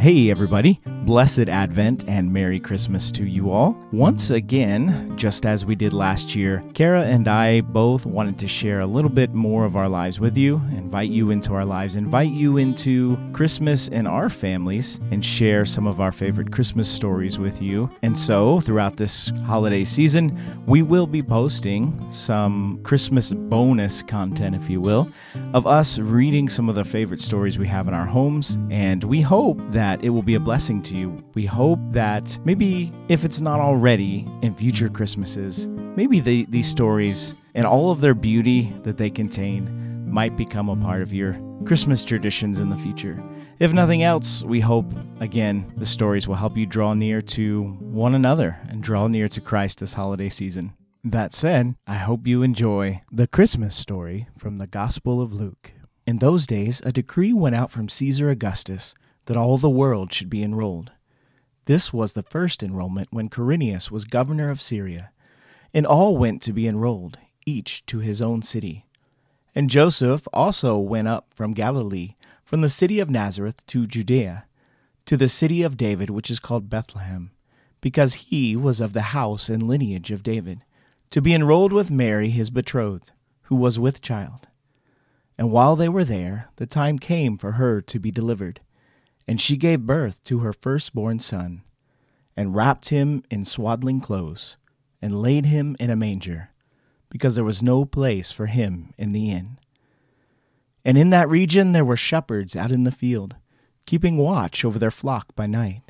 Hey, everybody. Blessed Advent and Merry Christmas to you all. Once again, just as we did last year, Kara and I both wanted to share a little bit more of our lives with you, invite you into our lives, invite you into Christmas in our families, and share some of our favorite Christmas stories with you. And so, throughout this holiday season, we will be posting some Christmas bonus content, if you will, of us reading some of the favorite stories we have in our homes. And we hope that that it will be a blessing to you. We hope that maybe, if it's not already in future Christmases, maybe the, these stories and all of their beauty that they contain might become a part of your Christmas traditions in the future. If nothing else, we hope, again, the stories will help you draw near to one another and draw near to Christ this holiday season. That said, I hope you enjoy the Christmas story from the Gospel of Luke. In those days, a decree went out from Caesar Augustus that all the world should be enrolled. This was the first enrollment when Quirinius was governor of Syria, and all went to be enrolled, each to his own city. And Joseph also went up from Galilee, from the city of Nazareth to Judea, to the city of David, which is called Bethlehem, because he was of the house and lineage of David, to be enrolled with Mary his betrothed, who was with child. And while they were there, the time came for her to be delivered. And she gave birth to her firstborn son, and wrapped him in swaddling clothes, and laid him in a manger, because there was no place for him in the inn. And in that region there were shepherds out in the field, keeping watch over their flock by night.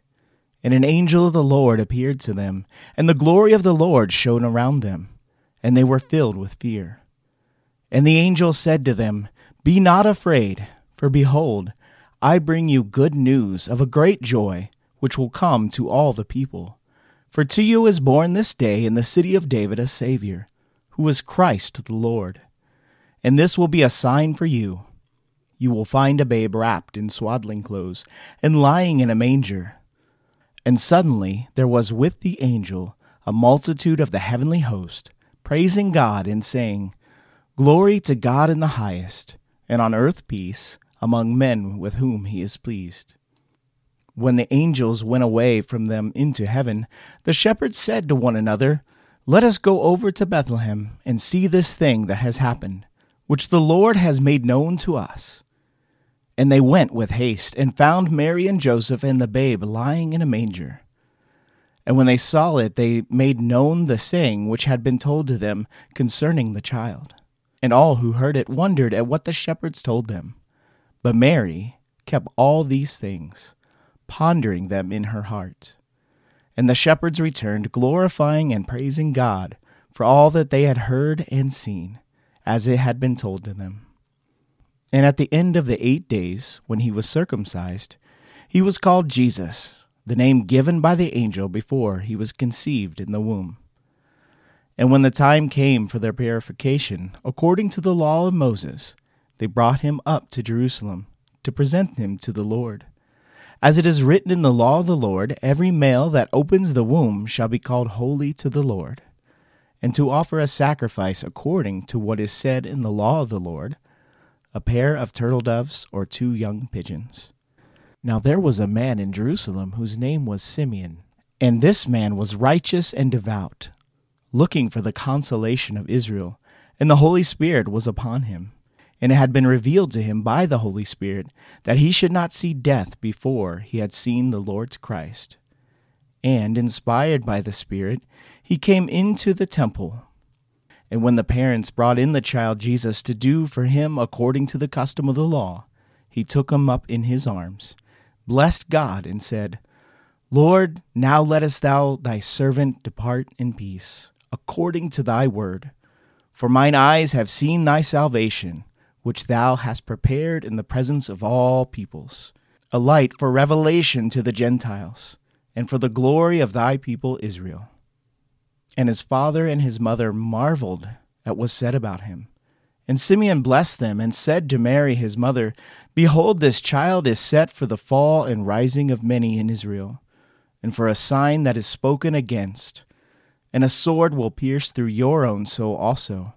And an angel of the Lord appeared to them, and the glory of the Lord shone around them, and they were filled with fear. And the angel said to them, Be not afraid, for behold, I bring you good news of a great joy, which will come to all the people. For to you is born this day in the city of David a Savior, who is Christ the Lord. And this will be a sign for you. You will find a babe wrapped in swaddling clothes, and lying in a manger. And suddenly there was with the angel a multitude of the heavenly host, praising God and saying, Glory to God in the highest, and on earth peace among men with whom he is pleased. When the angels went away from them into heaven, the shepherds said to one another, Let us go over to Bethlehem and see this thing that has happened, which the Lord has made known to us. And they went with haste and found Mary and Joseph and the babe lying in a manger. And when they saw it, they made known the saying which had been told to them concerning the child. And all who heard it wondered at what the shepherds told them. But Mary kept all these things, pondering them in her heart. And the shepherds returned, glorifying and praising God for all that they had heard and seen, as it had been told to them. And at the end of the eight days, when he was circumcised, he was called Jesus, the name given by the angel before he was conceived in the womb. And when the time came for their purification, according to the law of Moses, they brought him up to Jerusalem to present him to the Lord. As it is written in the law of the Lord, every male that opens the womb shall be called holy to the Lord, and to offer a sacrifice according to what is said in the law of the Lord, a pair of turtle doves or two young pigeons. Now there was a man in Jerusalem whose name was Simeon, and this man was righteous and devout, looking for the consolation of Israel, and the Holy Spirit was upon him and it had been revealed to him by the Holy Spirit that he should not see death before he had seen the Lord's Christ. And, inspired by the Spirit, he came into the temple. And when the parents brought in the child Jesus to do for him according to the custom of the law, he took him up in his arms, blessed God, and said, Lord, now lettest thou thy servant depart in peace, according to thy word. For mine eyes have seen thy salvation which thou hast prepared in the presence of all peoples, a light for revelation to the Gentiles, and for the glory of thy people Israel. And his father and his mother marveled at what was said about him. And Simeon blessed them, and said to Mary his mother, Behold, this child is set for the fall and rising of many in Israel, and for a sign that is spoken against, and a sword will pierce through your own soul also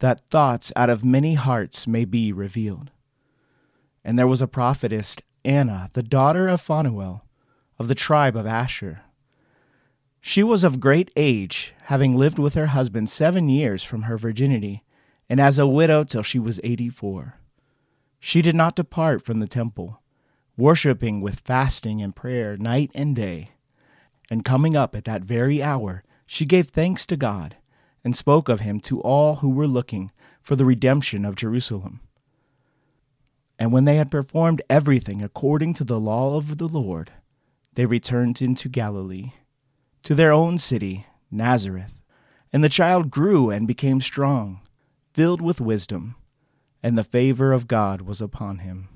that thoughts out of many hearts may be revealed. And there was a prophetess, Anna, the daughter of Phanuel, of the tribe of Asher. She was of great age, having lived with her husband seven years from her virginity, and as a widow till she was eighty four. She did not depart from the temple, worshipping with fasting and prayer night and day. And coming up at that very hour, she gave thanks to God, and spoke of him to all who were looking for the redemption of Jerusalem. And when they had performed everything according to the law of the Lord, they returned into Galilee, to their own city, Nazareth. And the child grew and became strong, filled with wisdom, and the favor of God was upon him.